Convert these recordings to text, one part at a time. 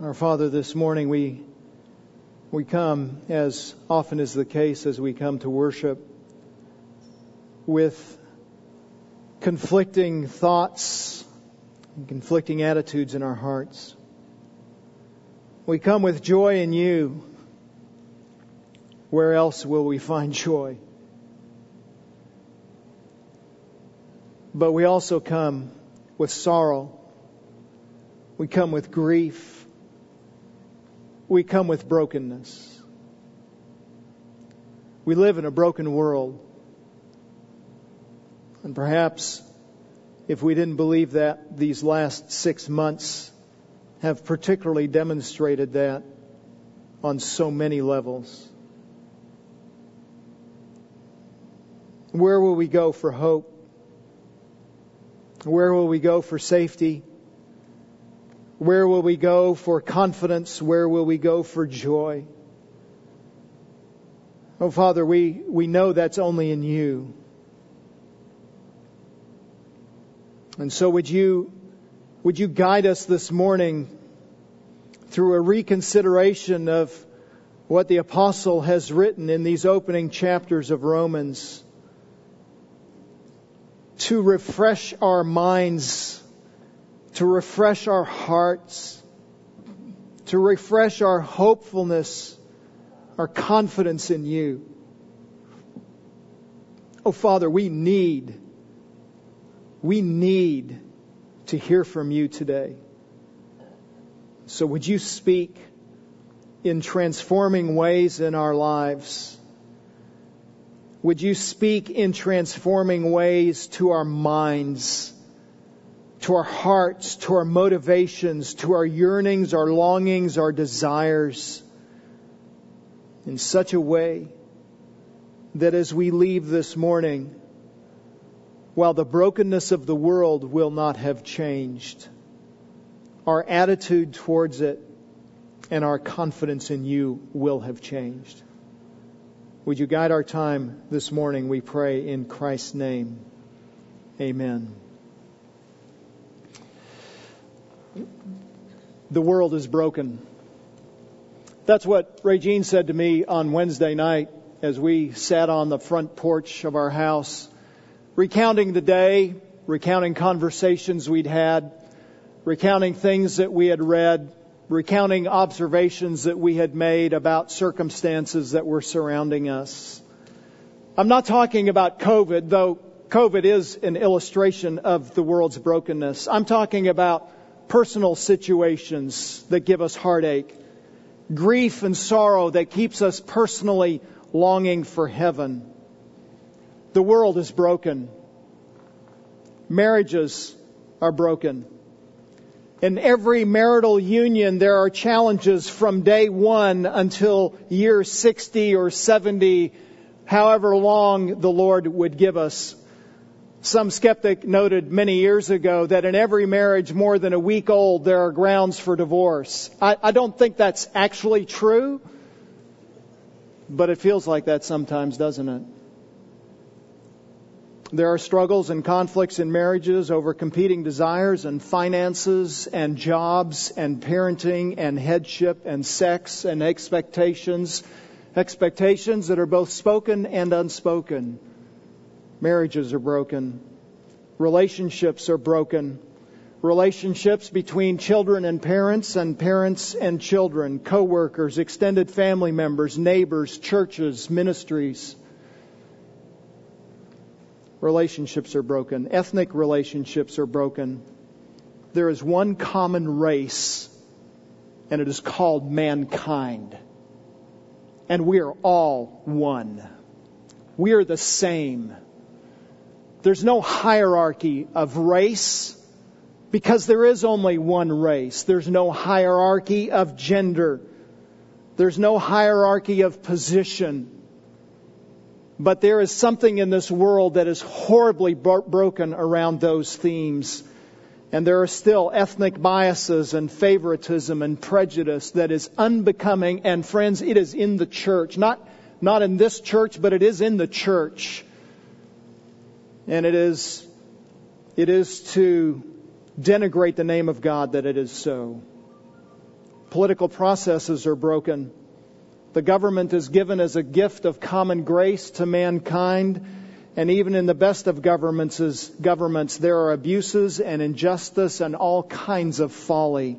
Our Father, this morning we we come as often is the case as we come to worship with conflicting thoughts and conflicting attitudes in our hearts. We come with joy in you. Where else will we find joy? But we also come with sorrow. We come with grief. We come with brokenness. We live in a broken world. And perhaps if we didn't believe that, these last six months have particularly demonstrated that on so many levels. Where will we go for hope? Where will we go for safety? Where will we go for confidence? Where will we go for joy? Oh, Father, we, we know that's only in you. And so would you, would you guide us this morning through a reconsideration of what the apostle has written in these opening chapters of Romans to refresh our minds, to refresh our hearts, to refresh our hopefulness, our confidence in you. Oh, Father, we need, we need to hear from you today. So would you speak in transforming ways in our lives? Would you speak in transforming ways to our minds, to our hearts, to our motivations, to our yearnings, our longings, our desires in such a way that as we leave this morning, while the brokenness of the world will not have changed, our attitude towards it and our confidence in you will have changed. Would you guide our time this morning, we pray, in Christ's name? Amen. The world is broken. That's what Regine said to me on Wednesday night as we sat on the front porch of our house, recounting the day, recounting conversations we'd had, recounting things that we had read, recounting observations that we had made about circumstances that were surrounding us. I'm not talking about COVID, though COVID is an illustration of the world's brokenness. I'm talking about personal situations that give us heartache, grief and sorrow that keeps us personally longing for heaven. The world is broken. Marriages are broken. In every marital union, there are challenges from day one until year 60 or 70, however long the Lord would give us. Some skeptic noted many years ago that in every marriage more than a week old, there are grounds for divorce. I, I don't think that's actually true, but it feels like that sometimes, doesn't it? There are struggles and conflicts in marriages over competing desires and finances and jobs and parenting and headship and sex and expectations. Expectations that are both spoken and unspoken. Marriages are broken. Relationships are broken. Relationships between children and parents and parents and children, co-workers, extended family members, neighbors, churches, ministries relationships are broken, ethnic relationships are broken. There is one common race, and it is called mankind. And we are all one. We are the same. There's no hierarchy of race because there is only one race. There's no hierarchy of gender. There's no hierarchy of position. But there is something in this world that is horribly bro- broken around those themes. And there are still ethnic biases and favoritism and prejudice that is unbecoming. And friends, it is in the church. Not, not in this church, but it is in the church. And it is, it is to denigrate the name of God that it is so. Political processes are broken. The government is given as a gift of common grace to mankind. And even in the best of governments, governments, there are abuses and injustice and all kinds of folly.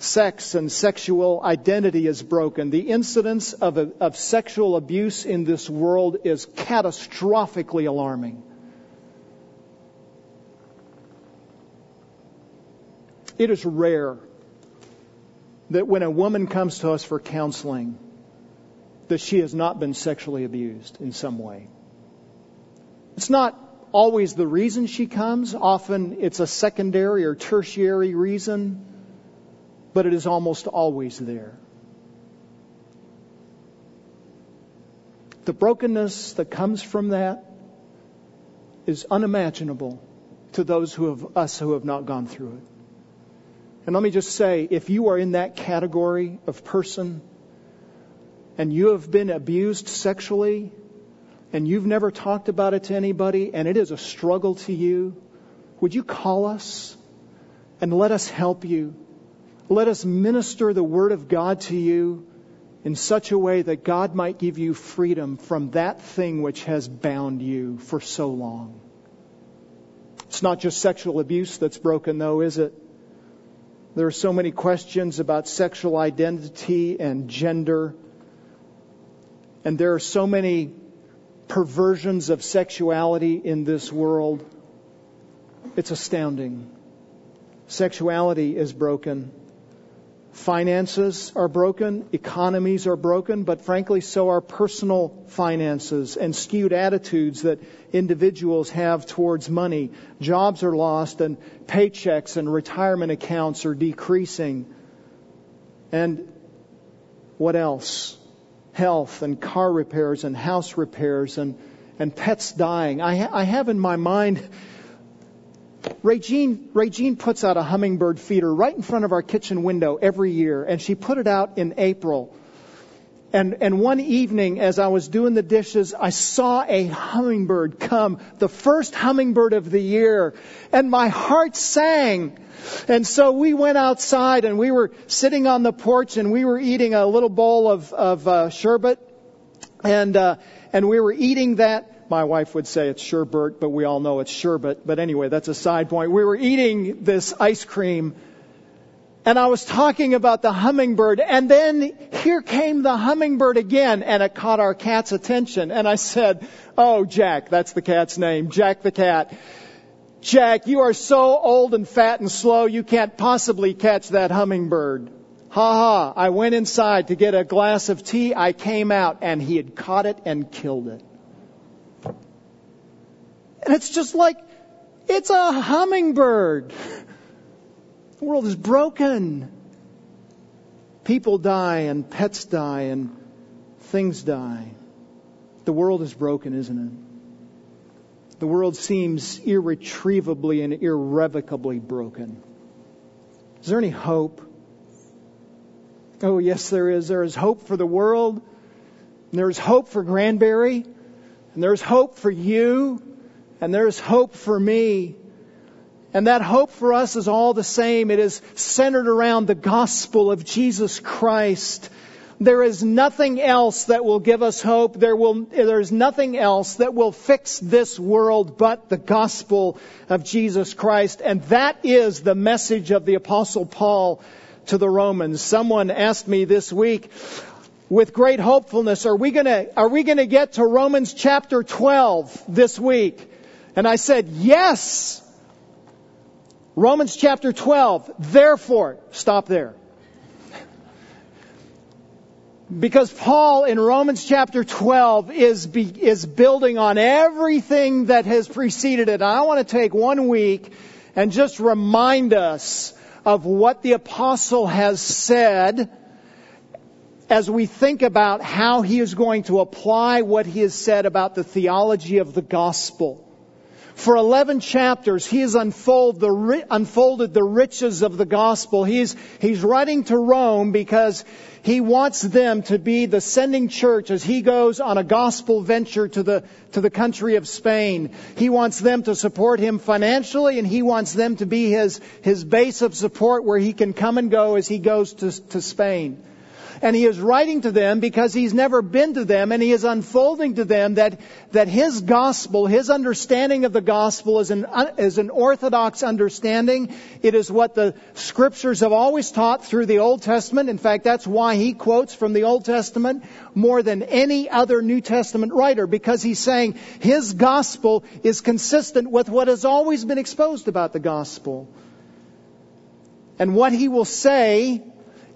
Sex and sexual identity is broken. The incidence of, of sexual abuse in this world is catastrophically alarming. It is rare that when a woman comes to us for counseling, that she has not been sexually abused in some way. It's not always the reason she comes. Often it's a secondary or tertiary reason, but it is almost always there. The brokenness that comes from that is unimaginable to those who have, us who have not gone through it. And let me just say, if you are in that category of person and you have been abused sexually and you've never talked about it to anybody and it is a struggle to you, would you call us and let us help you? Let us minister the Word of God to you in such a way that God might give you freedom from that thing which has bound you for so long. It's not just sexual abuse that's broken, though, is it? There are so many questions about sexual identity and gender. And there are so many perversions of sexuality in this world. It's astounding. Sexuality is broken. Finances are broken, economies are broken, but frankly, so are personal finances and skewed attitudes that individuals have towards money. Jobs are lost, and paychecks and retirement accounts are decreasing. And what else? Health and car repairs and house repairs and, and pets dying. I, ha- I have in my mind Regine, Regine puts out a hummingbird feeder right in front of our kitchen window every year, and she put it out in April. And, and one evening, as I was doing the dishes, I saw a hummingbird come, the first hummingbird of the year, and my heart sang. And so we went outside and we were sitting on the porch and we were eating a little bowl of, of uh, sherbet, and uh, and we were eating that my wife would say it's sherbet, but we all know it's sherbet. But anyway, that's a side point. We were eating this ice cream and I was talking about the hummingbird and then here came the hummingbird again and it caught our cat's attention and I said, Oh, Jack, that's the cat's name, Jack the cat. Jack, you are so old and fat and slow you can't possibly catch that hummingbird. Ha ha. I went inside to get a glass of tea. I came out and he had caught it and killed it. And it's just like, it's a hummingbird. The world is broken. People die and pets die and things die. The world is broken, isn't it? The world seems irretrievably and irrevocably broken. Is there any hope? Oh, yes, there is. There is hope for the world. There's hope for Granbury. And there's hope for you. And there's hope for me. And that hope for us is all the same. It is centered around the gospel of Jesus Christ. There is nothing else that will give us hope. There will, there is nothing else that will fix this world but the gospel of Jesus Christ. And that is the message of the apostle Paul to the Romans. Someone asked me this week, with great hopefulness, are we gonna, are we gonna get to Romans chapter 12 this week? And I said, yes. Romans chapter 12. Therefore, stop there. Because Paul in Romans chapter 12 is, be, is building on everything that has preceded it. And I want to take one week and just remind us of what the apostle has said as we think about how he is going to apply what he has said about the theology of the gospel. For 11 chapters, he has unfold the, unfolded the riches of the gospel. He's, he's writing to Rome because he wants them to be the sending church as he goes on a gospel venture to the, to the country of Spain. He wants them to support him financially and he wants them to be his, his base of support where he can come and go as he goes to, to Spain. And he is writing to them because he's never been to them and he is unfolding to them that, that his gospel, his understanding of the gospel is an, is an orthodox understanding. It is what the scriptures have always taught through the Old Testament. In fact, that's why he quotes from the Old Testament more than any other New Testament writer because he's saying his gospel is consistent with what has always been exposed about the gospel. And what he will say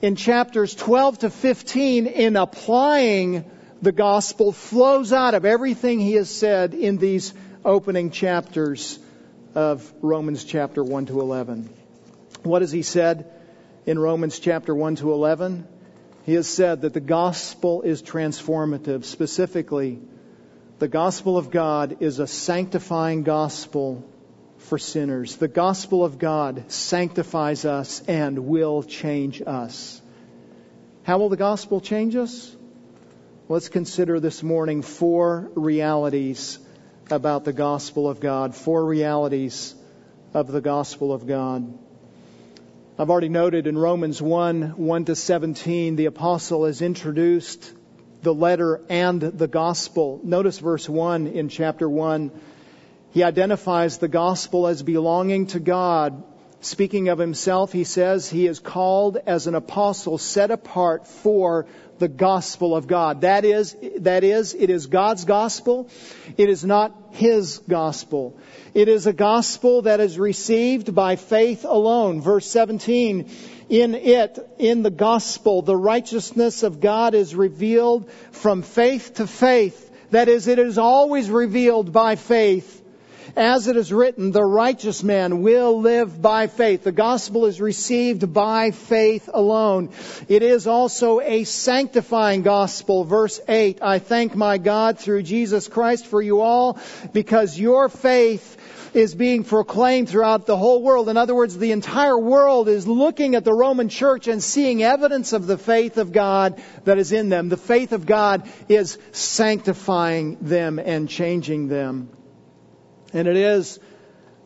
in chapters 12 to 15 in applying the gospel flows out of everything he has said in these opening chapters of Romans chapter 1 to 11. What has he said in Romans chapter 1 to 11? He has said that the gospel is transformative. Specifically, the gospel of God is a sanctifying gospel for sinners. The gospel of God sanctifies us and will change us. How will the gospel change us? Let's consider this morning four realities about the gospel of God, four realities of the gospel of God. I've already noted in Romans 1 1 to 17, the apostle has introduced the letter and the gospel. Notice verse 1 in chapter 1. He identifies the gospel as belonging to God. Speaking of himself, he says he is called as an apostle set apart for the gospel of God. That is, that is, it is God's gospel. It is not his gospel. It is a gospel that is received by faith alone. Verse 17, in it, in the gospel, the righteousness of God is revealed from faith to faith. That is, it is always revealed by faith. As it is written, the righteous man will live by faith. The gospel is received by faith alone. It is also a sanctifying gospel. Verse 8, I thank my God through Jesus Christ for you all because your faith is being proclaimed throughout the whole world. In other words, the entire world is looking at the Roman church and seeing evidence of the faith of God that is in them. The faith of God is sanctifying them and changing them. And it is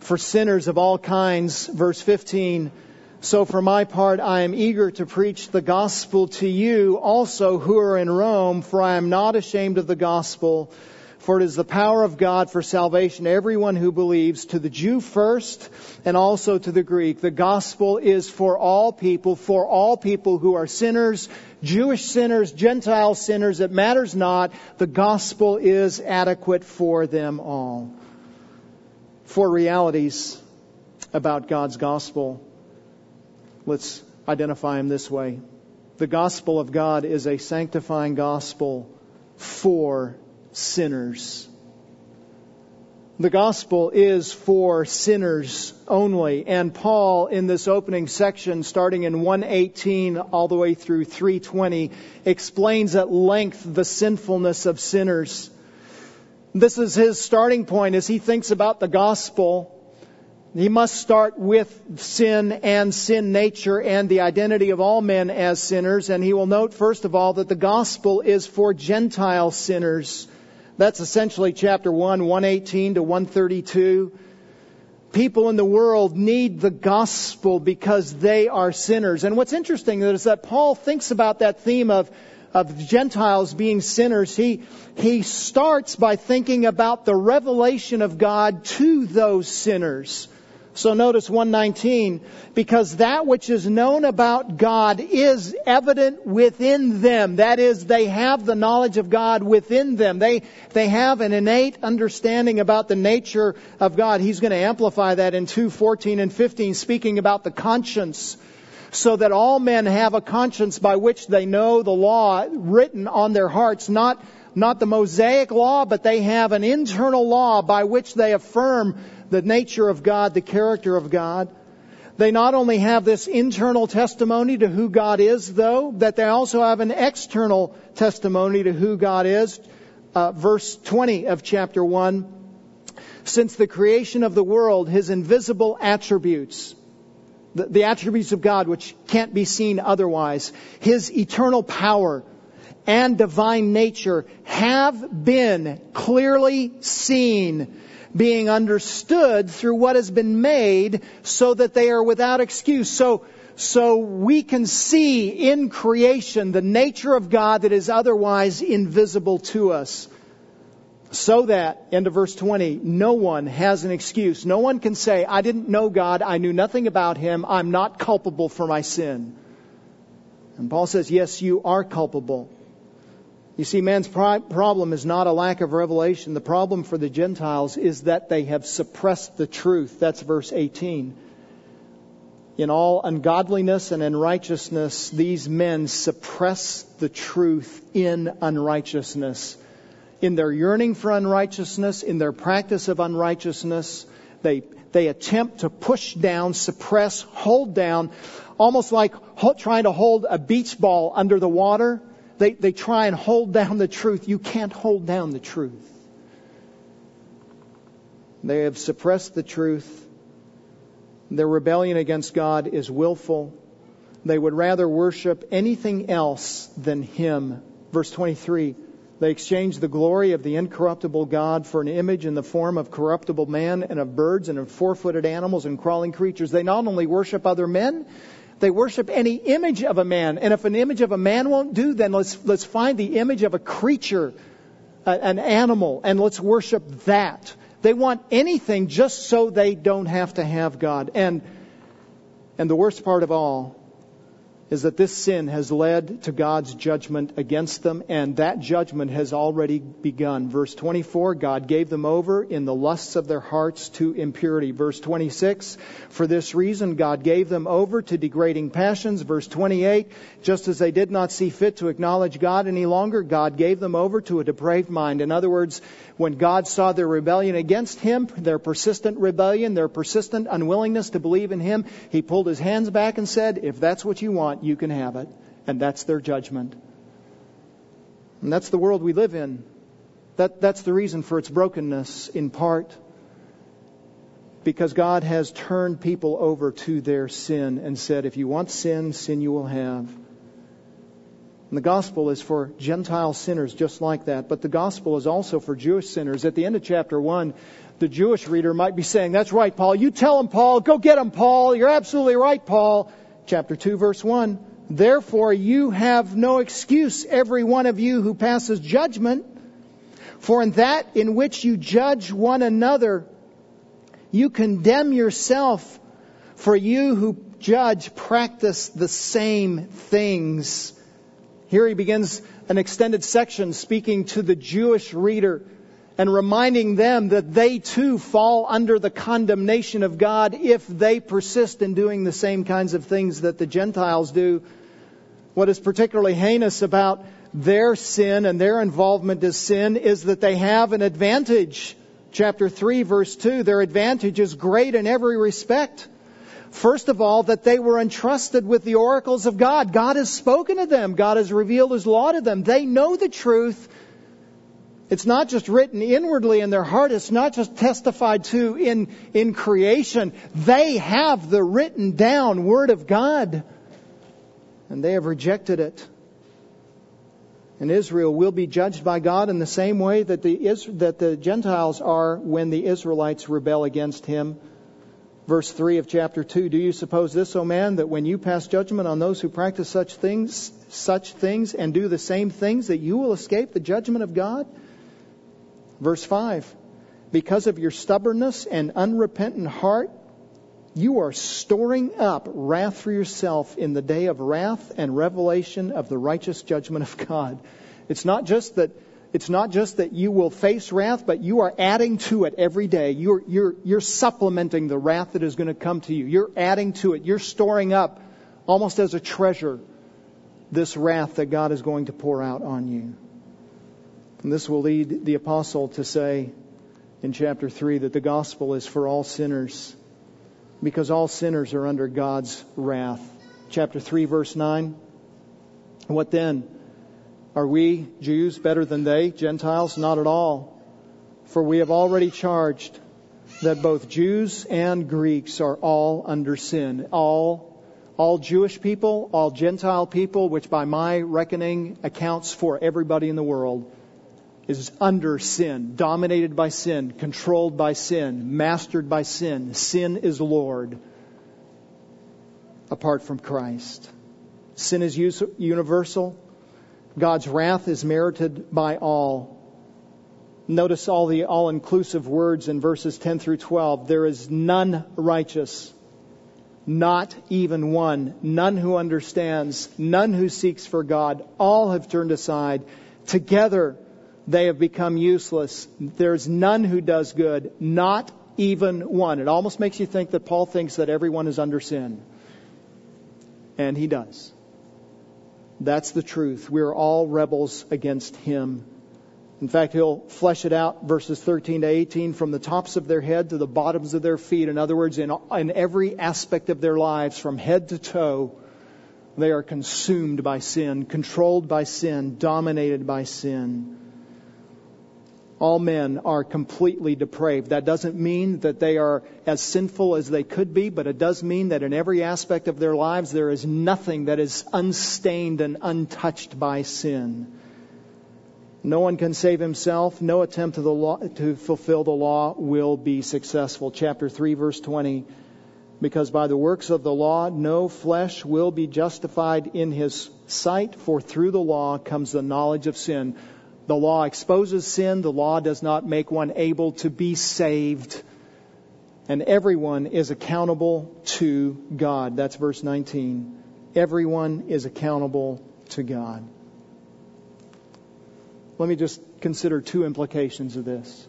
for sinners of all kinds. Verse 15. So for my part, I am eager to preach the gospel to you also who are in Rome, for I am not ashamed of the gospel, for it is the power of God for salvation to everyone who believes, to the Jew first and also to the Greek. The gospel is for all people, for all people who are sinners, Jewish sinners, Gentile sinners, it matters not. The gospel is adequate for them all four realities about God's gospel. Let's identify them this way. The gospel of God is a sanctifying gospel for sinners. The gospel is for sinners only. And Paul, in this opening section, starting in 118 all the way through 320, explains at length the sinfulness of sinners. This is his starting point as he thinks about the gospel. He must start with sin and sin nature and the identity of all men as sinners. And he will note, first of all, that the gospel is for Gentile sinners. That's essentially chapter 1, 118 to 132. People in the world need the gospel because they are sinners. And what's interesting is that Paul thinks about that theme of of Gentiles being sinners, he, he starts by thinking about the revelation of God to those sinners. So notice 119, because that which is known about God is evident within them. That is, they have the knowledge of God within them. They, they have an innate understanding about the nature of God. He's going to amplify that in 2, 14 and 15, speaking about the conscience so that all men have a conscience by which they know the law written on their hearts, not, not the Mosaic law, but they have an internal law by which they affirm the nature of God, the character of God. They not only have this internal testimony to who God is, though, that they also have an external testimony to who God is. Uh, verse 20 of chapter 1 since the creation of the world his invisible attributes, the, the attributes of God which can't be seen otherwise, his eternal power and divine nature have been clearly seen being understood through what has been made so that they are without excuse. So, so we can see in creation the nature of God that is otherwise invisible to us. So that, end of verse 20, no one has an excuse. No one can say, I didn't know God, I knew nothing about Him, I'm not culpable for my sin. And Paul says, yes, you are culpable. You see, man's problem is not a lack of revelation. The problem for the Gentiles is that they have suppressed the truth. That's verse 18. In all ungodliness and unrighteousness, these men suppress the truth in unrighteousness. In their yearning for unrighteousness, in their practice of unrighteousness, they, they attempt to push down, suppress, hold down, almost like trying to hold a beach ball under the water they, they try and hold down the truth. You can't hold down the truth. They have suppressed the truth. Their rebellion against God is willful. They would rather worship anything else than Him. Verse 23 They exchange the glory of the incorruptible God for an image in the form of corruptible man and of birds and of four footed animals and crawling creatures. They not only worship other men, they worship any image of a man. And if an image of a man won't do, then let's, let's find the image of a creature, an animal, and let's worship that. They want anything just so they don't have to have God. And, and the worst part of all is that this sin has led to God's judgment against them, and that judgment has already begun. Verse 24, God gave them over in the lusts of their hearts to impurity. Verse 26, for this reason God gave them over to degrading passions. Verse 28, just as they did not see fit to acknowledge God any longer, God gave them over to a depraved mind. In other words, when God saw their rebellion against Him, their persistent rebellion, their persistent unwillingness to believe in Him, He pulled His hands back and said, if that's what you want, you can have it. And that's their judgment. And that's the world we live in. That, that's the reason for its brokenness, in part. Because God has turned people over to their sin and said, if you want sin, sin you will have. And the gospel is for Gentile sinners just like that, but the gospel is also for Jewish sinners. At the end of chapter 1, the Jewish reader might be saying, That's right, Paul. You tell him, Paul. Go get him, Paul. You're absolutely right, Paul. Chapter 2, verse 1. Therefore, you have no excuse, every one of you who passes judgment. For in that in which you judge one another, you condemn yourself. For you who judge practice the same things. Here he begins an extended section speaking to the Jewish reader and reminding them that they too fall under the condemnation of God if they persist in doing the same kinds of things that the Gentiles do. What is particularly heinous about their sin and their involvement in sin is that they have an advantage. Chapter 3 verse 2, their advantage is great in every respect. First of all, that they were entrusted with the oracles of God. God has spoken to them. God has revealed His law to them. They know the truth. It's not just written inwardly in their heart. It's not just testified to in, in creation. They have the written down Word of God. And they have rejected it. And Israel will be judged by God in the same way that the, that the Gentiles are when the Israelites rebel against Him verse 3 of chapter 2 do you suppose this o man that when you pass judgment on those who practice such things such things and do the same things that you will escape the judgment of god? Verse 5 because of your stubbornness and unrepentant heart you are storing up wrath for yourself in the day of wrath and revelation of the righteous judgment of god. It's not just that it's not just that you will face wrath, but you are adding to it every day. You're, you're, you're supplementing the wrath that is going to come to you. You're adding to it. You're storing up, almost as a treasure, this wrath that God is going to pour out on you. And this will lead the apostle to say in chapter 3 that the gospel is for all sinners because all sinners are under God's wrath. Chapter 3, verse 9. What then? Are we, Jews, better than they, Gentiles? Not at all. For we have already charged that both Jews and Greeks are all under sin. All, all Jewish people, all Gentile people, which by my reckoning accounts for everybody in the world, is under sin, dominated by sin, controlled by sin, mastered by sin. Sin is Lord apart from Christ. Sin is universal. God's wrath is merited by all. Notice all the all inclusive words in verses 10 through 12. There is none righteous, not even one, none who understands, none who seeks for God. All have turned aside. Together they have become useless. There's none who does good, not even one. It almost makes you think that Paul thinks that everyone is under sin. And he does. That's the truth. We're all rebels against him. In fact, he'll flesh it out, verses 13 to 18, from the tops of their head to the bottoms of their feet. In other words, in, in every aspect of their lives, from head to toe, they are consumed by sin, controlled by sin, dominated by sin. All men are completely depraved. That doesn't mean that they are as sinful as they could be, but it does mean that in every aspect of their lives there is nothing that is unstained and untouched by sin. No one can save himself. No attempt to, law, to fulfill the law will be successful. Chapter 3, verse 20. Because by the works of the law, no flesh will be justified in his sight, for through the law comes the knowledge of sin. The law exposes sin. The law does not make one able to be saved. And everyone is accountable to God. That's verse 19. Everyone is accountable to God. Let me just consider two implications of this.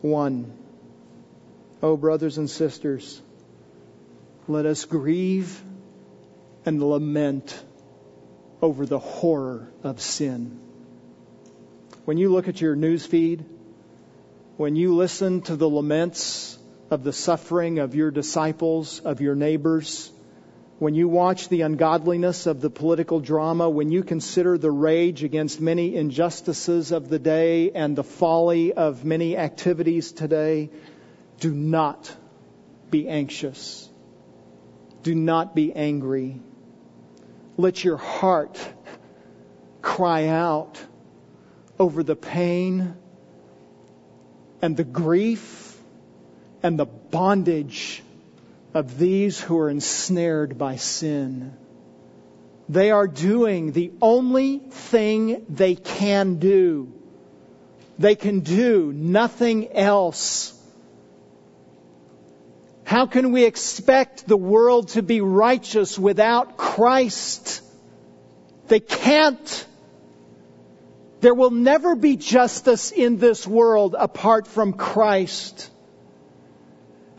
One, oh, brothers and sisters, let us grieve and lament over the horror of sin. When you look at your news feed, when you listen to the laments of the suffering of your disciples, of your neighbors, when you watch the ungodliness of the political drama, when you consider the rage against many injustices of the day and the folly of many activities today, do not be anxious. Do not be angry. Let your heart cry out over the pain and the grief and the bondage of these who are ensnared by sin. They are doing the only thing they can do. They can do nothing else. How can we expect the world to be righteous without Christ? They can't. There will never be justice in this world apart from Christ.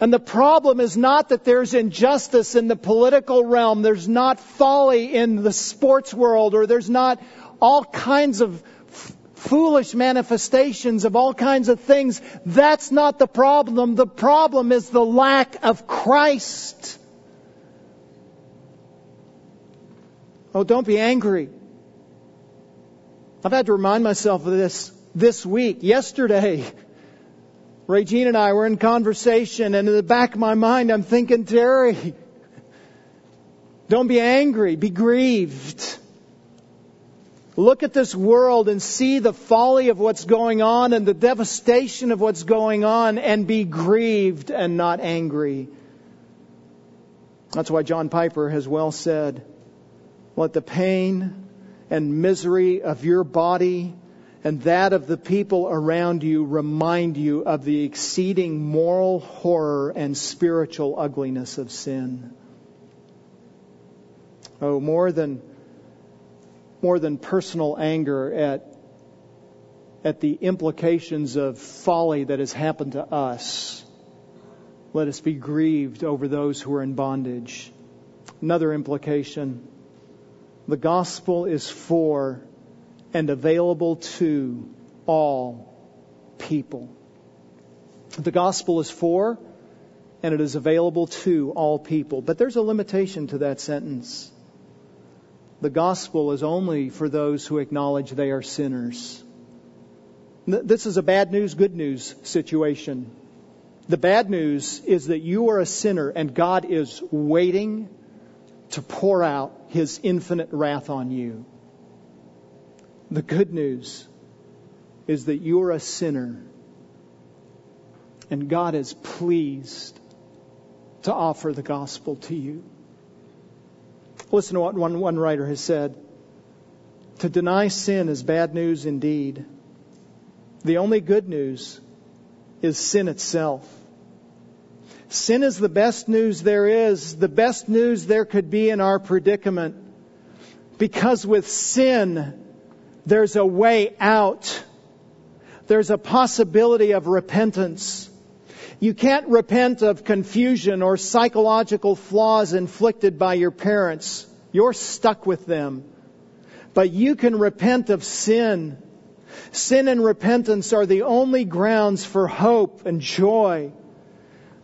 And the problem is not that there's injustice in the political realm, there's not folly in the sports world, or there's not all kinds of foolish manifestations of all kinds of things. That's not the problem. The problem is the lack of Christ. Oh, don't be angry. I've had to remind myself of this this week. Yesterday, Regine and I were in conversation, and in the back of my mind, I'm thinking, Terry, don't be angry, be grieved. Look at this world and see the folly of what's going on and the devastation of what's going on and be grieved and not angry. That's why John Piper has well said, let the pain and misery of your body and that of the people around you remind you of the exceeding moral horror and spiritual ugliness of sin. Oh, more than, more than personal anger at, at the implications of folly that has happened to us, let us be grieved over those who are in bondage. Another implication the gospel is for and available to all people. The gospel is for and it is available to all people. But there's a limitation to that sentence. The gospel is only for those who acknowledge they are sinners. This is a bad news, good news situation. The bad news is that you are a sinner and God is waiting to pour out his infinite wrath on you. The good news is that you are a sinner and God is pleased to offer the gospel to you. Listen to what one, one writer has said. To deny sin is bad news indeed. The only good news is sin itself. Sin is the best news there is, the best news there could be in our predicament. Because with sin, there's a way out. There's a possibility of repentance. You can't repent of confusion or psychological flaws inflicted by your parents. You're stuck with them. But you can repent of sin. Sin and repentance are the only grounds for hope and joy,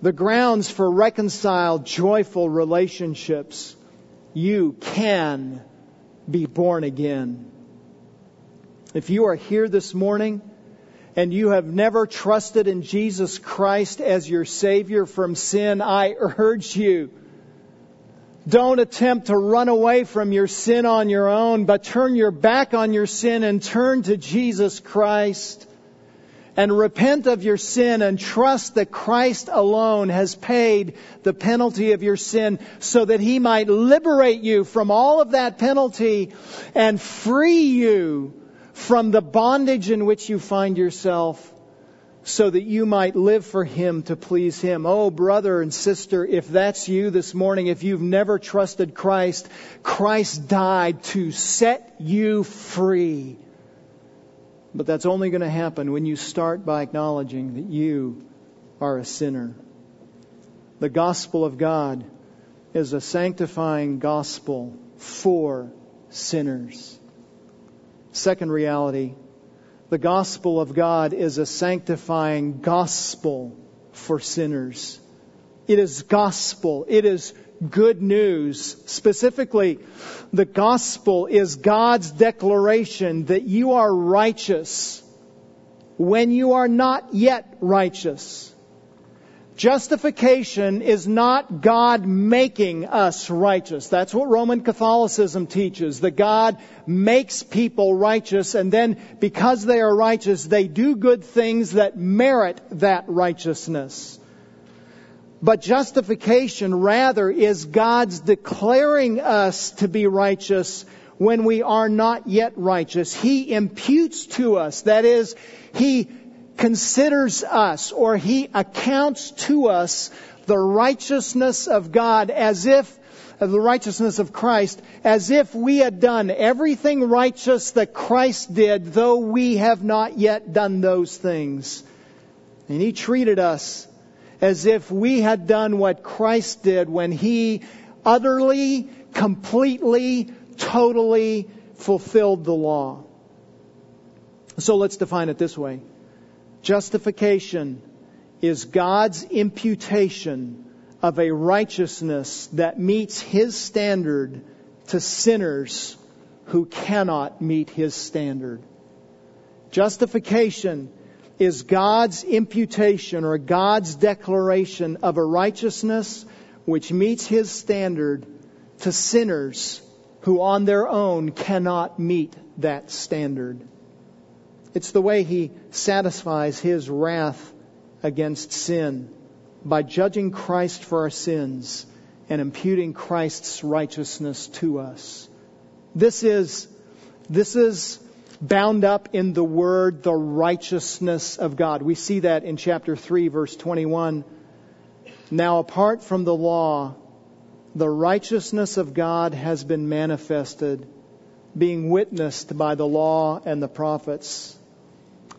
the grounds for reconciled, joyful relationships. You can be born again. If you are here this morning and you have never trusted in Jesus Christ as your Savior from sin, I urge you don't attempt to run away from your sin on your own, but turn your back on your sin and turn to Jesus Christ and repent of your sin and trust that Christ alone has paid the penalty of your sin so that he might liberate you from all of that penalty and free you from the bondage in which you find yourself so that you might live for Him to please Him. Oh, brother and sister, if that's you this morning, if you've never trusted Christ, Christ died to set you free. But that's only going to happen when you start by acknowledging that you are a sinner. The gospel of God is a sanctifying gospel for sinners. Second reality, the gospel of God is a sanctifying gospel for sinners. It is gospel. It is good news. Specifically, the gospel is God's declaration that you are righteous when you are not yet righteous. Justification is not God making us righteous. That's what Roman Catholicism teaches, that God makes people righteous and then because they are righteous, they do good things that merit that righteousness. But justification rather is God's declaring us to be righteous when we are not yet righteous. He imputes to us, that is, He considers us or he accounts to us the righteousness of God as if the righteousness of Christ as if we had done everything righteous that Christ did, though we have not yet done those things. And He treated us as if we had done what Christ did when He utterly, completely, totally fulfilled the law. So let's define it this way. Justification is God's imputation of a righteousness that meets His standard to sinners who cannot meet His standard. Justification is God's imputation or God's declaration of a righteousness which meets His standard to sinners who on their own cannot meet that standard. It's the way he satisfies his wrath against sin by judging Christ for our sins and imputing Christ's righteousness to us. This is, this is bound up in the word, the righteousness of God. We see that in chapter 3, verse 21. Now, apart from the law, the righteousness of God has been manifested, being witnessed by the law and the prophets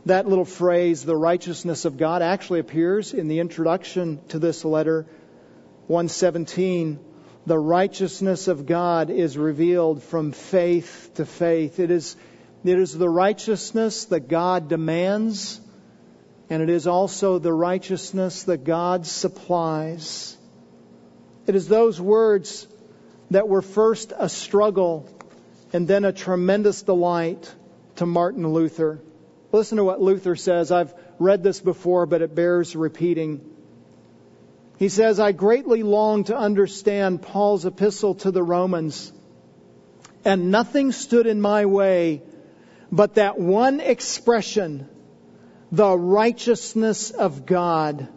that little phrase, the righteousness of God, actually appears in the introduction to this letter, 117. The righteousness of God is revealed from faith to faith. It is, it is the righteousness that God demands, and it is also the righteousness that God supplies. It is those words that were first a struggle and then a tremendous delight to Martin Luther. Listen to what Luther says. I've read this before, but it bears repeating. He says, I greatly long to understand Paul's epistle to the Romans, and nothing stood in my way but that one expression, the righteousness of God.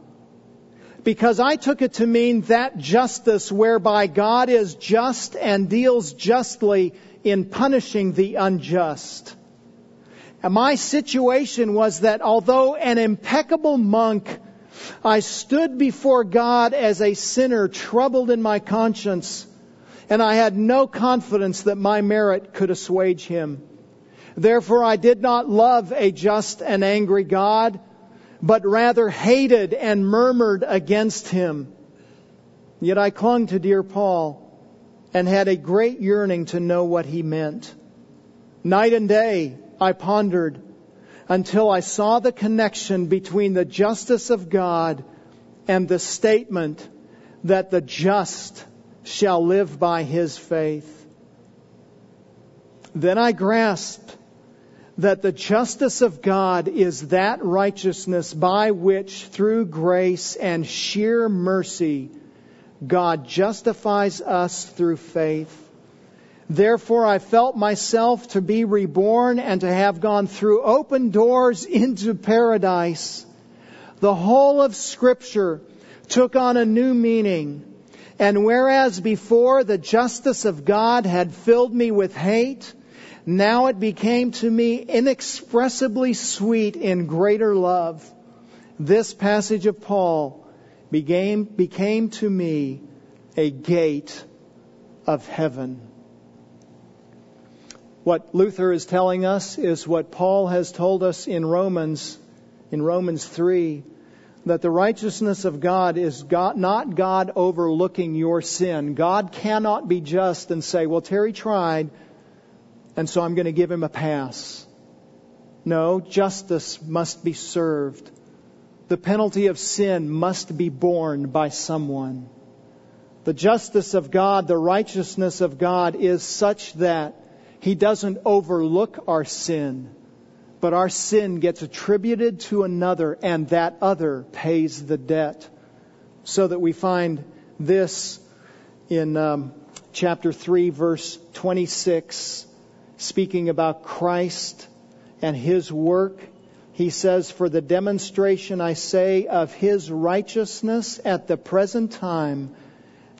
Because I took it to mean that justice whereby God is just and deals justly in punishing the unjust. And my situation was that although an impeccable monk, I stood before God as a sinner troubled in my conscience, and I had no confidence that my merit could assuage him. Therefore I did not love a just and angry God, but rather hated and murmured against him. Yet I clung to dear Paul and had a great yearning to know what he meant. Night and day I pondered until I saw the connection between the justice of God and the statement that the just shall live by his faith. Then I grasped that the justice of God is that righteousness by which, through grace and sheer mercy, God justifies us through faith. Therefore, I felt myself to be reborn and to have gone through open doors into paradise. The whole of Scripture took on a new meaning. And whereas before the justice of God had filled me with hate, now it became to me inexpressibly sweet in greater love. This passage of Paul became, became to me a gate of heaven. What Luther is telling us is what Paul has told us in Romans, in Romans 3, that the righteousness of God is God, not God overlooking your sin. God cannot be just and say, well, Terry tried, and so I'm going to give him a pass. No, justice must be served. The penalty of sin must be borne by someone. The justice of God, the righteousness of God is such that He doesn't overlook our sin, but our sin gets attributed to another and that other pays the debt. So that we find this in um, chapter 3 verse 26 speaking about Christ and his work. He says, For the demonstration, I say, of his righteousness at the present time,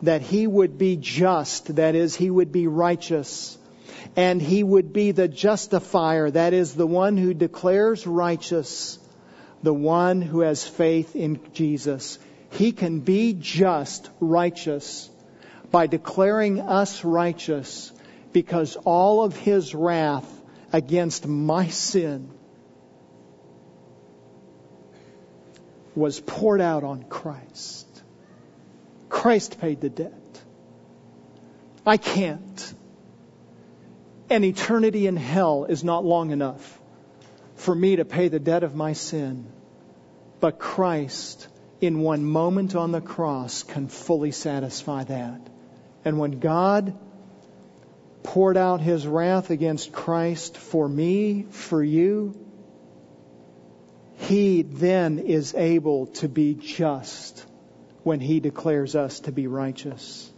that he would be just, that is, he would be righteous, and he would be the justifier, that is, the one who declares righteous, the one who has faith in Jesus. He can be just, righteous, by declaring us righteous because all of his wrath against my sin was poured out on Christ. Christ paid the debt. I can't. An eternity in hell is not long enough for me to pay the debt of my sin. But Christ, in one moment on the cross, can fully satisfy that. And when God poured out his wrath against Christ for me, for you, he then is able to be just when he declares us to be righteous.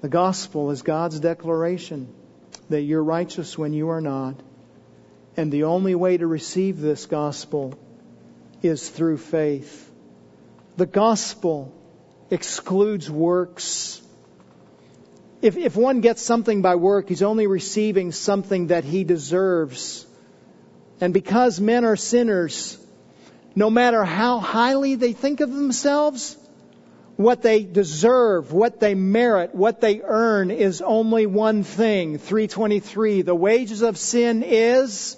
The gospel is God's declaration that you're righteous when you are not. And the only way to receive this gospel is through faith. The gospel excludes works if, if one gets something by work, he's only receiving something that he deserves. And because men are sinners, no matter how highly they think of themselves, what they deserve, what they merit, what they earn is only one thing. 323. The wages of sin is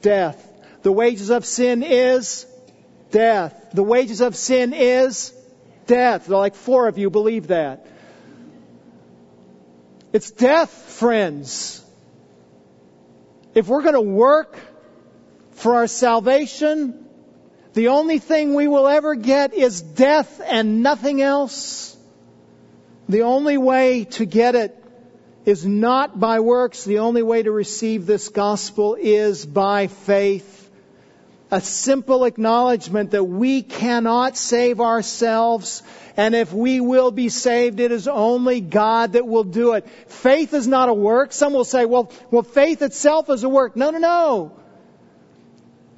death. The wages of sin is death. The wages of sin is death. Like four of you believe that. It's death, friends. If we're going to work for our salvation, the only thing we will ever get is death and nothing else. The only way to get it is not by works. The only way to receive this gospel is by faith. A simple acknowledgement that we cannot save ourselves, and if we will be saved, it is only God that will do it. Faith is not a work. Some will say, well, well, faith itself is a work. No, no, no.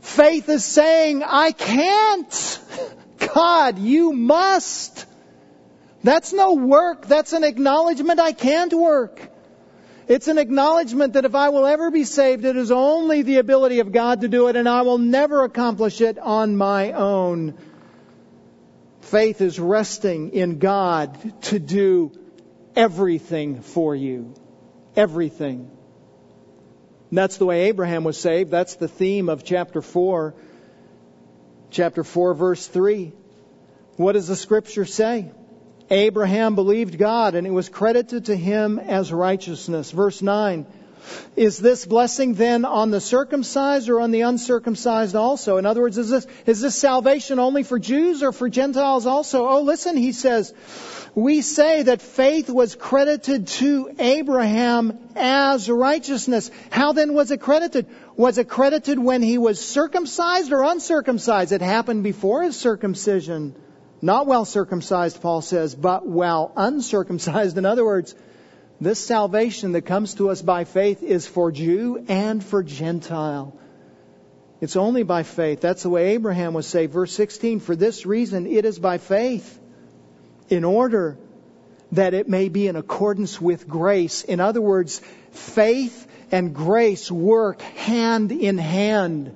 Faith is saying, I can't. God, you must. That's no work. That's an acknowledgement I can't work. It's an acknowledgement that if I will ever be saved, it is only the ability of God to do it, and I will never accomplish it on my own. Faith is resting in God to do everything for you. Everything. And that's the way Abraham was saved. That's the theme of chapter 4. Chapter 4, verse 3. What does the scripture say? Abraham believed God and it was credited to him as righteousness. Verse 9. Is this blessing then on the circumcised or on the uncircumcised also? In other words, is this, is this salvation only for Jews or for Gentiles also? Oh, listen, he says, we say that faith was credited to Abraham as righteousness. How then was it credited? Was it credited when he was circumcised or uncircumcised? It happened before his circumcision. Not well circumcised, Paul says, but well uncircumcised. In other words, this salvation that comes to us by faith is for Jew and for Gentile. It's only by faith. That's the way Abraham was saved. Verse 16, for this reason it is by faith, in order that it may be in accordance with grace. In other words, faith and grace work hand in hand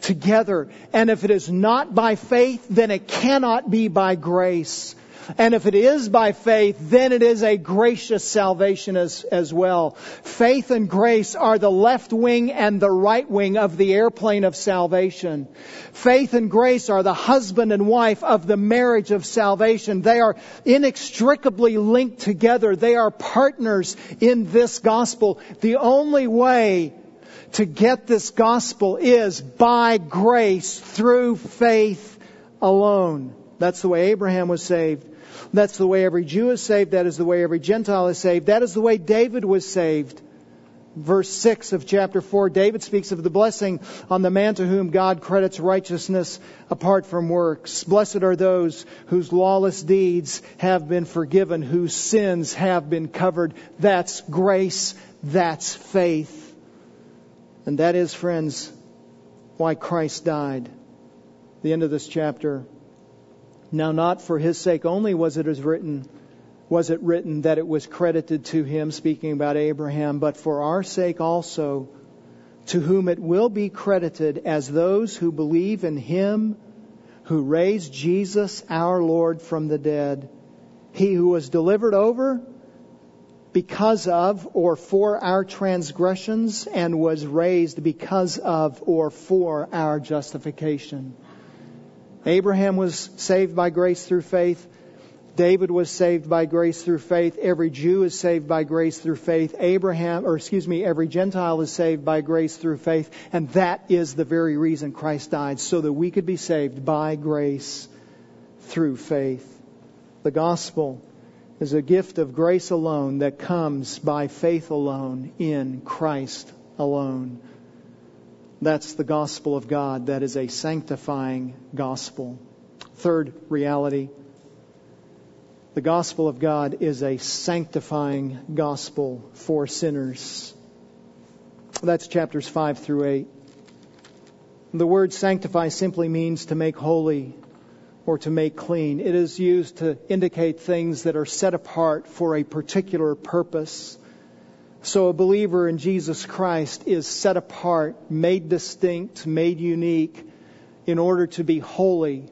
together. And if it is not by faith, then it cannot be by grace. And if it is by faith, then it is a gracious salvation as, as well. Faith and grace are the left wing and the right wing of the airplane of salvation. Faith and grace are the husband and wife of the marriage of salvation. They are inextricably linked together. They are partners in this gospel. The only way to get this gospel is by grace through faith alone. That's the way Abraham was saved. That's the way every Jew is saved. That is the way every Gentile is saved. That is the way David was saved. Verse 6 of chapter 4, David speaks of the blessing on the man to whom God credits righteousness apart from works. Blessed are those whose lawless deeds have been forgiven, whose sins have been covered. That's grace. That's faith. And that is, friends, why Christ died. The end of this chapter. Now, not for his sake only was it written, was it written that it was credited to him, speaking about Abraham, but for our sake also, to whom it will be credited as those who believe in him who raised Jesus our Lord from the dead. He who was delivered over because of or for our transgressions and was raised because of or for our justification. Abraham was saved by grace through faith. David was saved by grace through faith. Every Jew is saved by grace through faith. Abraham, or excuse me, every Gentile is saved by grace through faith. And that is the very reason Christ died, so that we could be saved by grace through faith. The gospel is a gift of grace alone that comes by faith alone in Christ alone. That's the gospel of God. That is a sanctifying gospel. Third reality the gospel of God is a sanctifying gospel for sinners. That's chapters 5 through 8. The word sanctify simply means to make holy or to make clean. It is used to indicate things that are set apart for a particular purpose. So a believer in Jesus Christ is set apart, made distinct, made unique in order to be holy,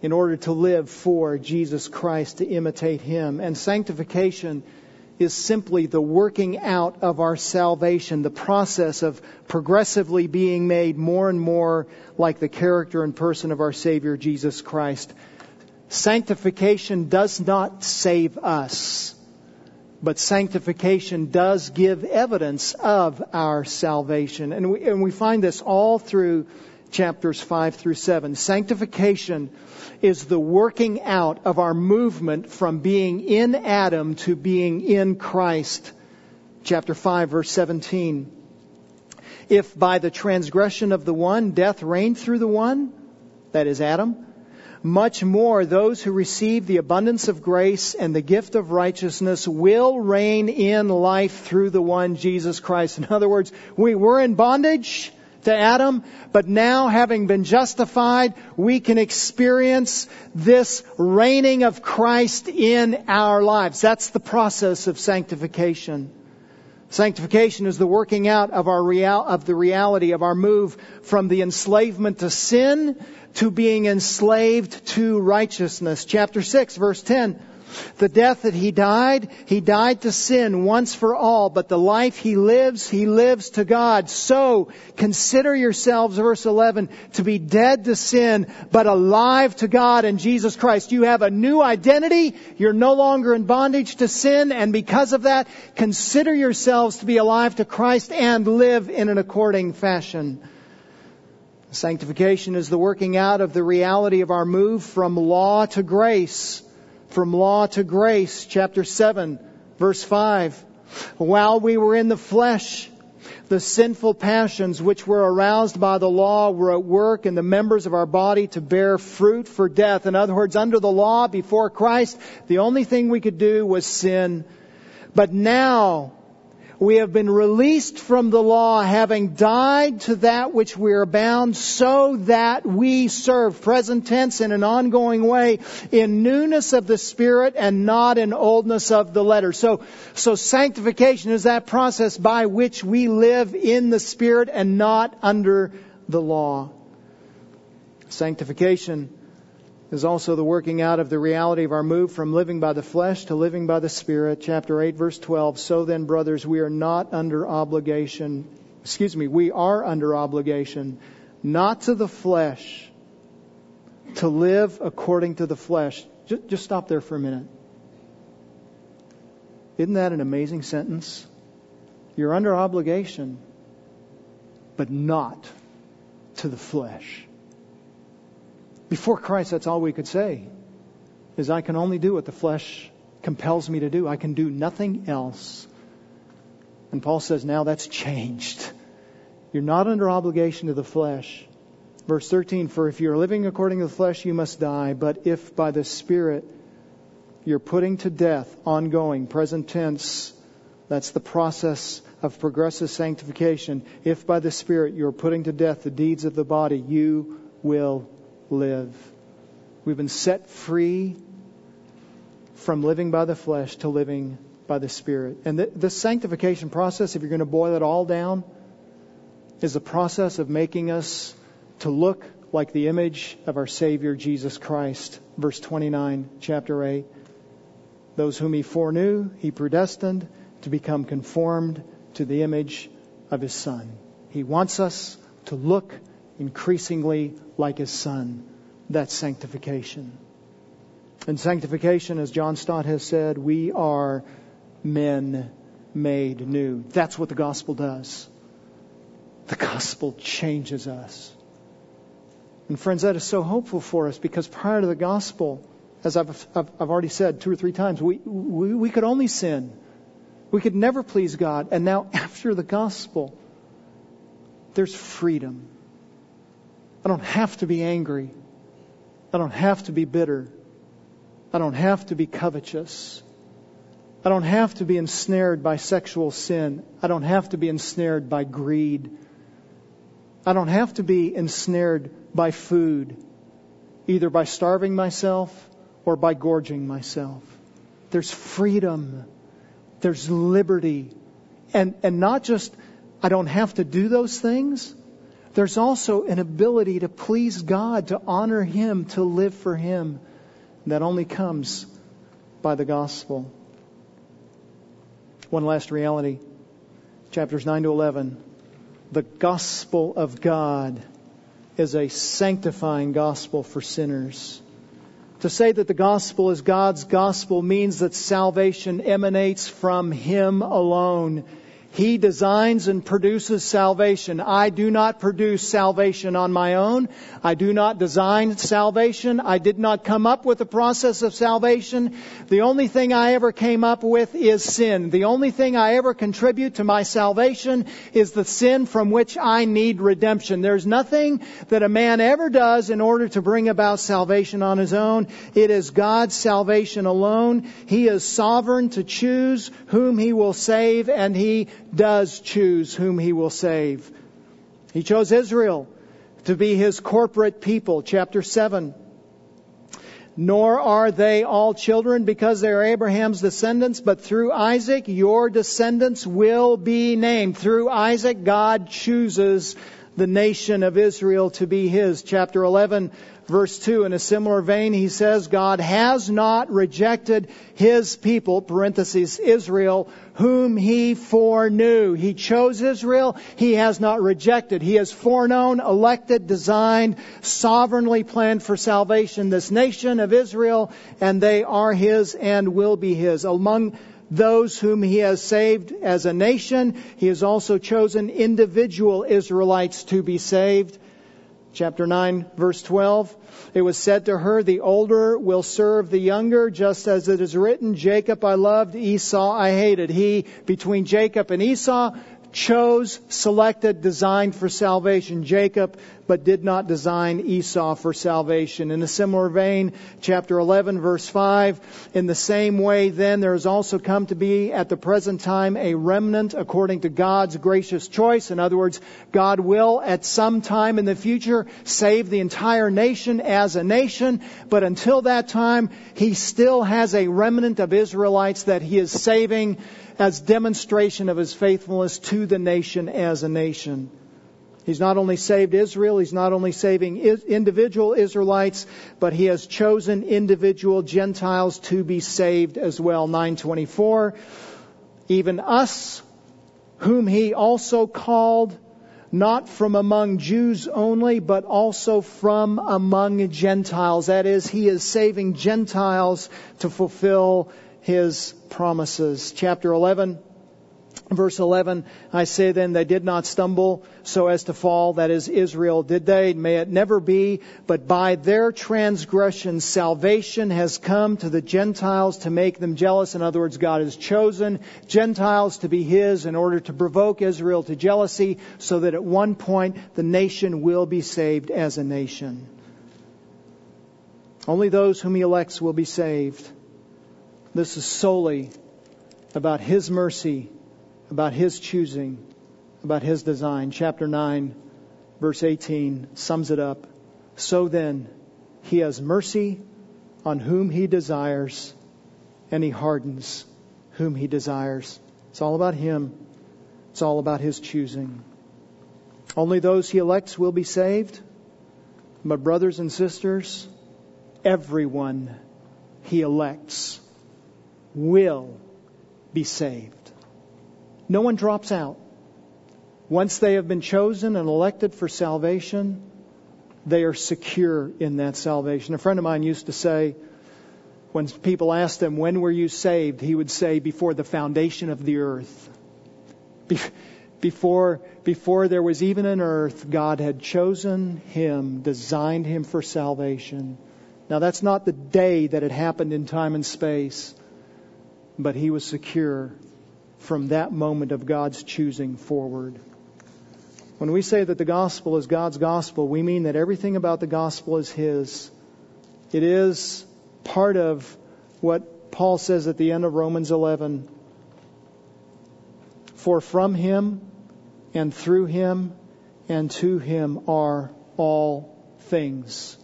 in order to live for Jesus Christ, to imitate Him. And sanctification is simply the working out of our salvation, the process of progressively being made more and more like the character and person of our Savior Jesus Christ. Sanctification does not save us, but sanctification does give evidence of our salvation. And we, and we find this all through chapters 5 through 7. Sanctification is the working out of our movement from being in Adam to being in Christ. Chapter 5, verse 17. If by the transgression of the one death reigned through the one, that is Adam, much more those who receive the abundance of grace and the gift of righteousness will reign in life through the one Jesus Christ. In other words, we were in bondage to Adam, but now having been justified, we can experience this reigning of Christ in our lives. That's the process of sanctification. Sanctification is the working out of our real, of the reality of our move from the enslavement to sin to being enslaved to righteousness. Chapter 6 verse 10 the death that he died, he died to sin once for all, but the life he lives, he lives to God. So consider yourselves, verse 11, to be dead to sin, but alive to God in Jesus Christ. You have a new identity. You're no longer in bondage to sin, and because of that, consider yourselves to be alive to Christ and live in an according fashion. Sanctification is the working out of the reality of our move from law to grace from law to grace, chapter 7, verse 5. While we were in the flesh, the sinful passions which were aroused by the law were at work in the members of our body to bear fruit for death. In other words, under the law, before Christ, the only thing we could do was sin. But now, we have been released from the law, having died to that which we are bound, so that we serve, present tense in an ongoing way, in newness of the Spirit and not in oldness of the letter. So, so sanctification is that process by which we live in the Spirit and not under the law. Sanctification is also the working out of the reality of our move from living by the flesh to living by the Spirit. Chapter 8, verse 12. So then, brothers, we are not under obligation. Excuse me, we are under obligation, not to the flesh, to live according to the flesh. Just, just stop there for a minute. Isn't that an amazing sentence? You're under obligation, but not to the flesh. Before Christ, that's all we could say. Is I can only do what the flesh compels me to do. I can do nothing else. And Paul says now that's changed. You're not under obligation to the flesh. Verse 13, for if you're living according to the flesh, you must die. But if by the Spirit you're putting to death, ongoing, present tense, that's the process of progressive sanctification. If by the Spirit you're putting to death the deeds of the body, you will live. We've been set free from living by the flesh to living by the Spirit. And the, the sanctification process, if you're going to boil it all down, is the process of making us to look like the image of our Savior Jesus Christ. Verse 29, chapter 8. Those whom he foreknew, he predestined to become conformed to the image of his Son. He wants us to look increasingly like his son. That's sanctification. And sanctification, as John Stott has said, we are men made new. That's what the gospel does. The gospel changes us. And friends, that is so hopeful for us because prior to the gospel, as I've, I've, I've already said two or three times, we, we, we could only sin. We could never please God. And now, after the gospel, there's freedom. I don't have to be angry. I don't have to be bitter. I don't have to be covetous. I don't have to be ensnared by sexual sin. I don't have to be ensnared by greed. I don't have to be ensnared by food, either by starving myself or by gorging myself. There's freedom. There's liberty. And, and not just, I don't have to do those things, there's also an ability to please God, to honor Him, to live for Him that only comes by the gospel. One last reality chapters 9 to 11. The gospel of God is a sanctifying gospel for sinners. To say that the gospel is God's gospel means that salvation emanates from Him alone He designs and produces salvation. I do not produce salvation on my own. I do not design salvation. I did not come up with the process of salvation. The only thing I ever came up with is sin. The only thing I ever contribute to my salvation is the sin from which I need redemption. There's nothing that a man ever does in order to bring about salvation on his own. It is God's salvation alone. He is sovereign to choose whom he will save and he does choose whom he will save. He chose Israel to be his corporate people, chapter 7. Nor are they all children because they are Abraham's descendants, but through Isaac your descendants will be named. Through Isaac, God chooses the nation of Israel to be his. Chapter 11, verse 2, in a similar vein, he says, God has not rejected his people, parentheses, Israel, whom he foreknew. He chose Israel. He has not rejected. He has foreknown, elected, designed, sovereignly planned for salvation this nation of Israel, and they are his and will be his. Among those whom he has saved as a nation. He has also chosen individual Israelites to be saved. Chapter 9, verse 12. It was said to her, The older will serve the younger, just as it is written, Jacob I loved, Esau I hated. He, between Jacob and Esau, chose, selected, designed for salvation Jacob, but did not design Esau for salvation. In a similar vein, chapter 11, verse 5, in the same way, then, there has also come to be at the present time a remnant according to God's gracious choice. In other words, God will at some time in the future save the entire nation as a nation, but until that time, He still has a remnant of Israelites that He is saving as demonstration of his faithfulness to the nation as a nation. He's not only saved Israel, he's not only saving individual Israelites, but he has chosen individual Gentiles to be saved as well. 924. Even us, whom he also called, not from among Jews only, but also from among Gentiles. That is, he is saving Gentiles to fulfill his promises. Chapter 11, verse 11, I say then they did not stumble so as to fall, that is Israel, did they? May it never be, but by their transgression salvation has come to the Gentiles to make them jealous. In other words, God has chosen Gentiles to be His in order to provoke Israel to jealousy so that at one point the nation will be saved as a nation. Only those whom He elects will be saved. This is solely about His mercy, about His choosing, about His design. Chapter 9, verse 18 sums it up. So then, He has mercy on whom He desires, and He hardens whom He desires. It's all about Him. It's all about His choosing. Only those He elects will be saved. My brothers and sisters, everyone He elects will be saved. No one drops out. Once they have been chosen and elected for salvation, they are secure in that salvation. A friend of mine used to say, when people asked him, When were you saved? he would say, Before the foundation of the earth. Before, before there was even an earth, God had chosen him, designed him for salvation. Now, that's not the day that it happened in time and space but he was secure from that moment of God's choosing forward. When we say that the gospel is God's gospel, we mean that everything about the gospel is His. It is part of what Paul says at the end of Romans 11. For from Him and through Him and to Him are all things.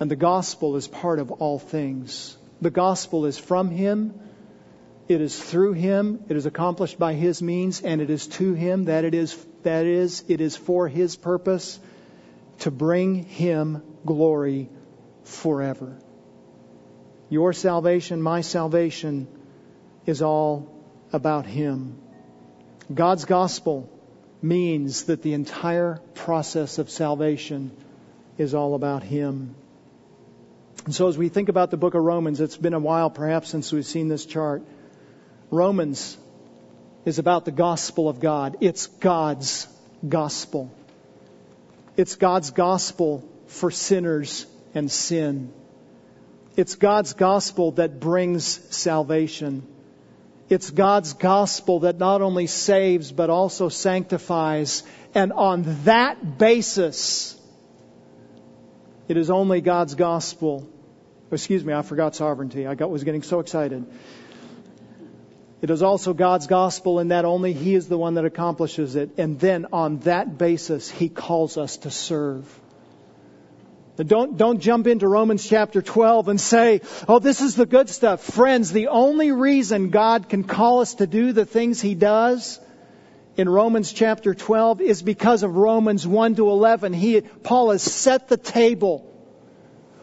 And the gospel is part of all things. The gospel is from Him it is through him, it is accomplished by his means, and it is to him that it is that is it is for his purpose to bring him glory forever. Your salvation, my salvation is all about him. God's gospel means that the entire process of salvation is all about him. And so as we think about the book of Romans, it's been a while perhaps since we've seen this chart. Romans is about the gospel of God. It's God's gospel. It's God's gospel for sinners and sin. It's God's gospel that brings salvation. It's God's gospel that not only saves, but also sanctifies. And on that basis, it is only God's gospel. Excuse me, I forgot sovereignty. I got, was getting so excited. It is also God's gospel in that only He is the one that accomplishes it. And then on that basis, He calls us to serve. Don't, don't jump into Romans chapter 12 and say, oh, this is the good stuff. Friends, the only reason God can call us to do the things He does in Romans chapter 12 is because of Romans 1 to 11. He, Paul has set the table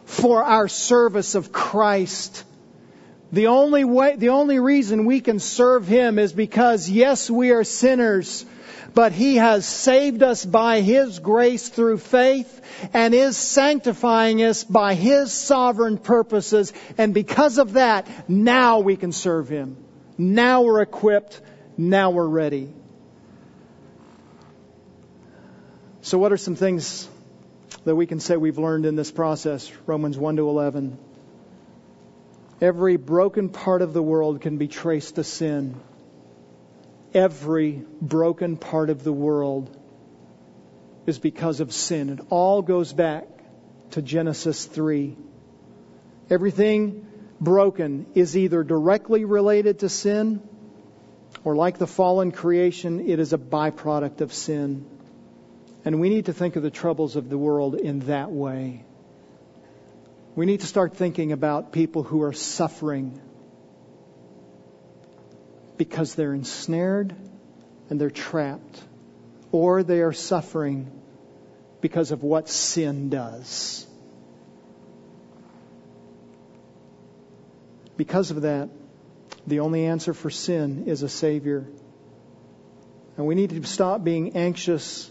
for our service of Christ. The only way, the only reason we can serve Him is because, yes, we are sinners, but He has saved us by His grace through faith and is sanctifying us by His sovereign purposes. And because of that, now we can serve Him. Now we're equipped. Now we're ready. So, what are some things that we can say we've learned in this process? Romans 1 to 11. Every broken part of the world can be traced to sin. Every broken part of the world is because of sin. It all goes back to Genesis 3. Everything broken is either directly related to sin or, like the fallen creation, it is a byproduct of sin. And we need to think of the troubles of the world in that way. We need to start thinking about people who are suffering because they're ensnared and they're trapped, or they are suffering because of what sin does. Because of that, the only answer for sin is a Savior. And we need to stop being anxious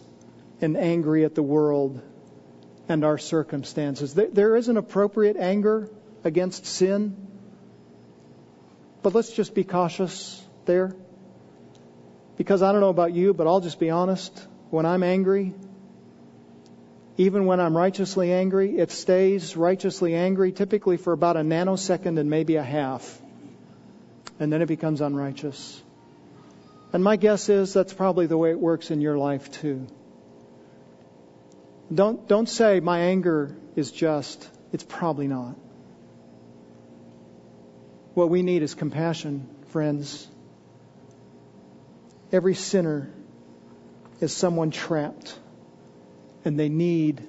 and angry at the world and our circumstances. There is an appropriate anger against sin, but let's just be cautious there. Because I don't know about you, but I'll just be honest. When I'm angry, even when I'm righteously angry, it stays righteously angry typically for about a nanosecond and maybe a half. And then it becomes unrighteous. And my guess is that's probably the way it works in your life too. Don't, don't say my anger is just. It's probably not. What we need is compassion, friends. Every sinner is someone trapped, and they need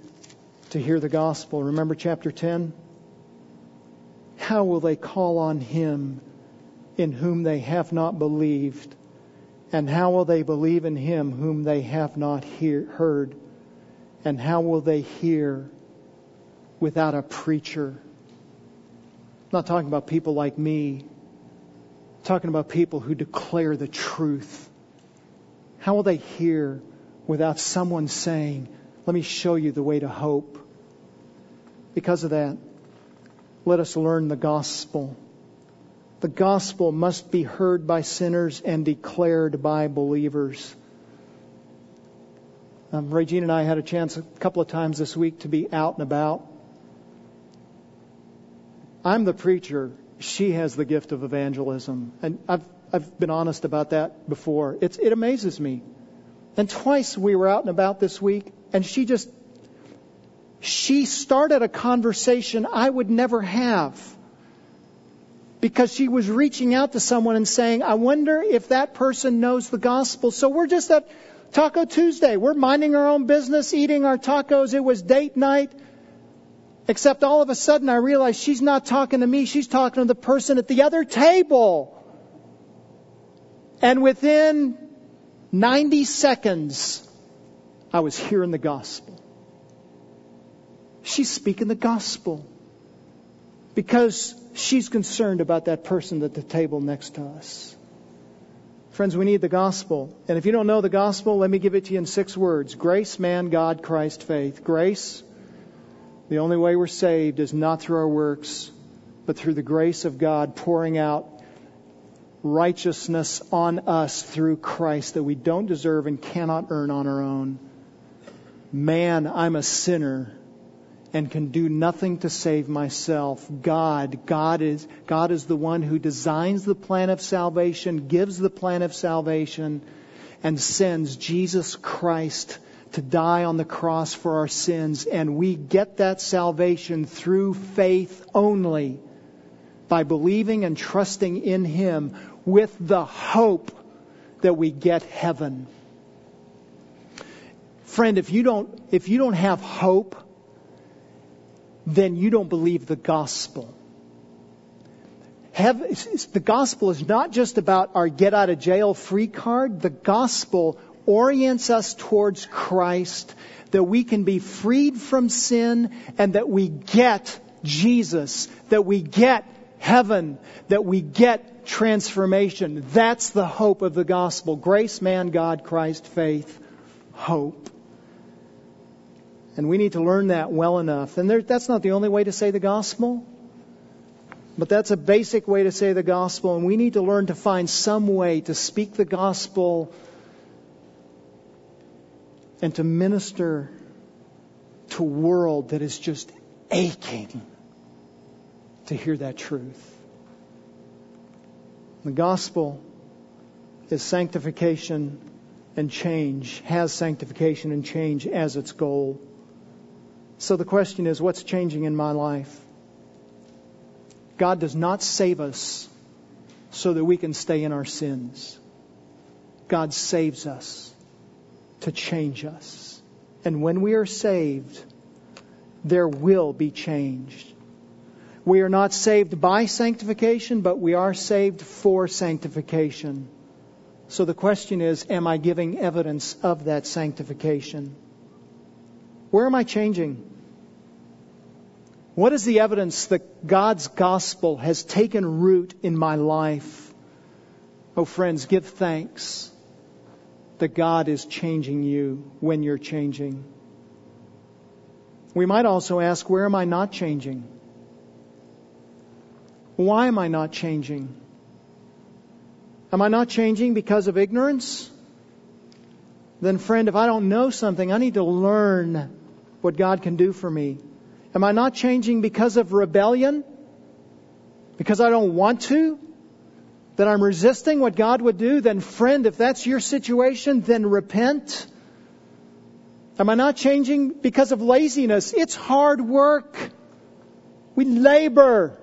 to hear the gospel. Remember chapter 10? How will they call on him in whom they have not believed? And how will they believe in him whom they have not hear, heard? And how will they hear without a preacher? I'm not talking about people like me. I'm talking about people who declare the truth. How will they hear without someone saying, Let me show you the way to hope? Because of that, let us learn the gospel. The gospel must be heard by sinners and declared by believers. Um, Regina and I had a chance a couple of times this week to be out and about. I'm the preacher. She has the gift of evangelism. And I've, I've been honest about that before. It's, it amazes me. And twice we were out and about this week, and she just, she started a conversation I would never have. Because she was reaching out to someone and saying, I wonder if that person knows the gospel. So we're just at Taco Tuesday. We're minding our own business, eating our tacos. It was date night. Except all of a sudden I realized she's not talking to me. She's talking to the person at the other table. And within 90 seconds, I was hearing the gospel. She's speaking the gospel because she's concerned about that person at the table next to us. Friends, we need the gospel. And if you don't know the gospel, let me give it to you in six words grace, man, God, Christ, faith. Grace, the only way we're saved is not through our works, but through the grace of God pouring out righteousness on us through Christ that we don't deserve and cannot earn on our own. Man, I'm a sinner and can do nothing to save myself. God, God is, God is the one who designs the plan of salvation, gives the plan of salvation, and sends Jesus Christ to die on the cross for our sins. And we get that salvation through faith only by believing and trusting in Him with the hope that we get heaven. Friend, if you don't, if you don't have hope, then you don't believe the gospel. Have, the gospel is not just about our get out of jail free card. The gospel orients us towards Christ, that we can be freed from sin and that we get Jesus, that we get heaven, that we get transformation. That's the hope of the gospel. Grace, man, God, Christ, faith, hope. And we need to learn that well enough. And there, that's not the only way to say the gospel, but that's a basic way to say the gospel. And we need to learn to find some way to speak the gospel and to minister to a world that is just aching to hear that truth. The gospel is sanctification and change, has sanctification and change as its goal. So the question is, what's changing in my life? God does not save us so that we can stay in our sins. God saves us to change us. And when we are saved, there will be change. We are not saved by sanctification, but we are saved for sanctification. So the question is, am I giving evidence of that sanctification? Where am I changing? What is the evidence that God's gospel has taken root in my life? Oh, friends, give thanks that God is changing you when you're changing. We might also ask, where am I not changing? Why am I not changing? Am I not changing because of ignorance? Then, friend, if I don't know something, I need to learn what God can do for me. Am I not changing because of rebellion? Because I don't want to? That I'm resisting what God would do? Then, friend, if that's your situation, then repent. Am I not changing because of laziness? It's hard work. We labor.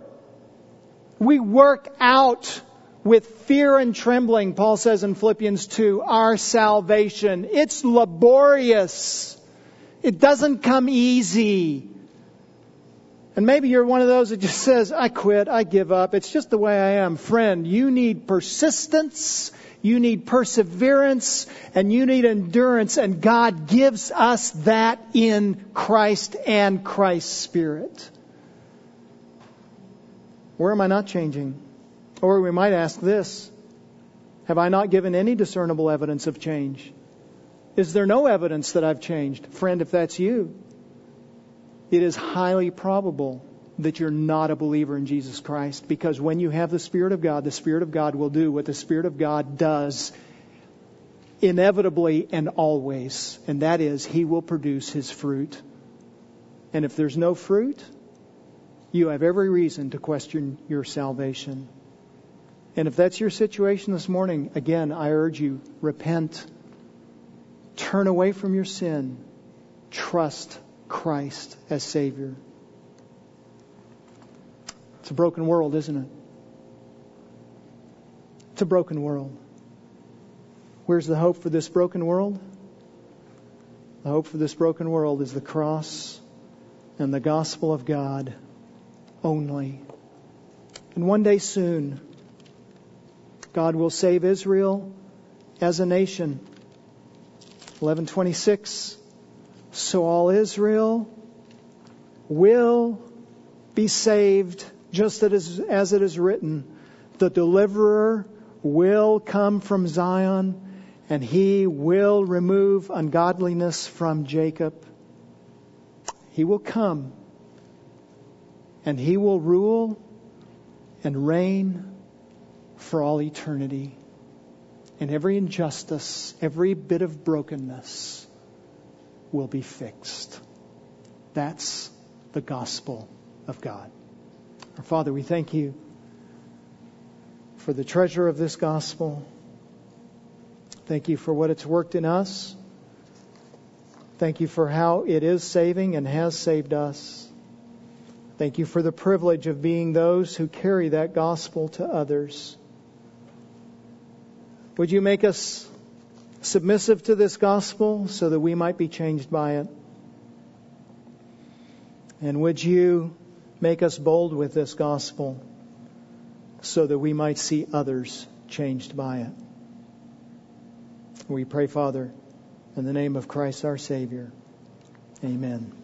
We work out with fear and trembling, Paul says in Philippians 2, our salvation. It's laborious. It doesn't come easy. And maybe you're one of those that just says, I quit, I give up, it's just the way I am. Friend, you need persistence, you need perseverance, and you need endurance, and God gives us that in Christ and Christ's Spirit. Where am I not changing? Or we might ask this Have I not given any discernible evidence of change? Is there no evidence that I've changed? Friend, if that's you, it is highly probable that you're not a believer in Jesus Christ because when you have the Spirit of God, the Spirit of God will do what the Spirit of God does inevitably and always, and that is, He will produce His fruit. And if there's no fruit, you have every reason to question your salvation. And if that's your situation this morning, again, I urge you, repent. Turn away from your sin. Trust Christ as Savior. It's a broken world, isn't it? It's a broken world. Where's the hope for this broken world? The hope for this broken world is the cross and the gospel of God only. And one day soon, God will save Israel as a nation. 1126. So all Israel will be saved just as, as it is written. The deliverer will come from Zion and he will remove ungodliness from Jacob. He will come and he will rule and reign for all eternity. And every injustice, every bit of brokenness will be fixed. That's the gospel of God. Our Father, we thank you for the treasure of this gospel. Thank you for what it's worked in us. Thank you for how it is saving and has saved us. Thank you for the privilege of being those who carry that gospel to others. Would you make us submissive to this gospel so that we might be changed by it? And would you make us bold with this gospel so that we might see others changed by it? We pray, Father, in the name of Christ our Savior. Amen.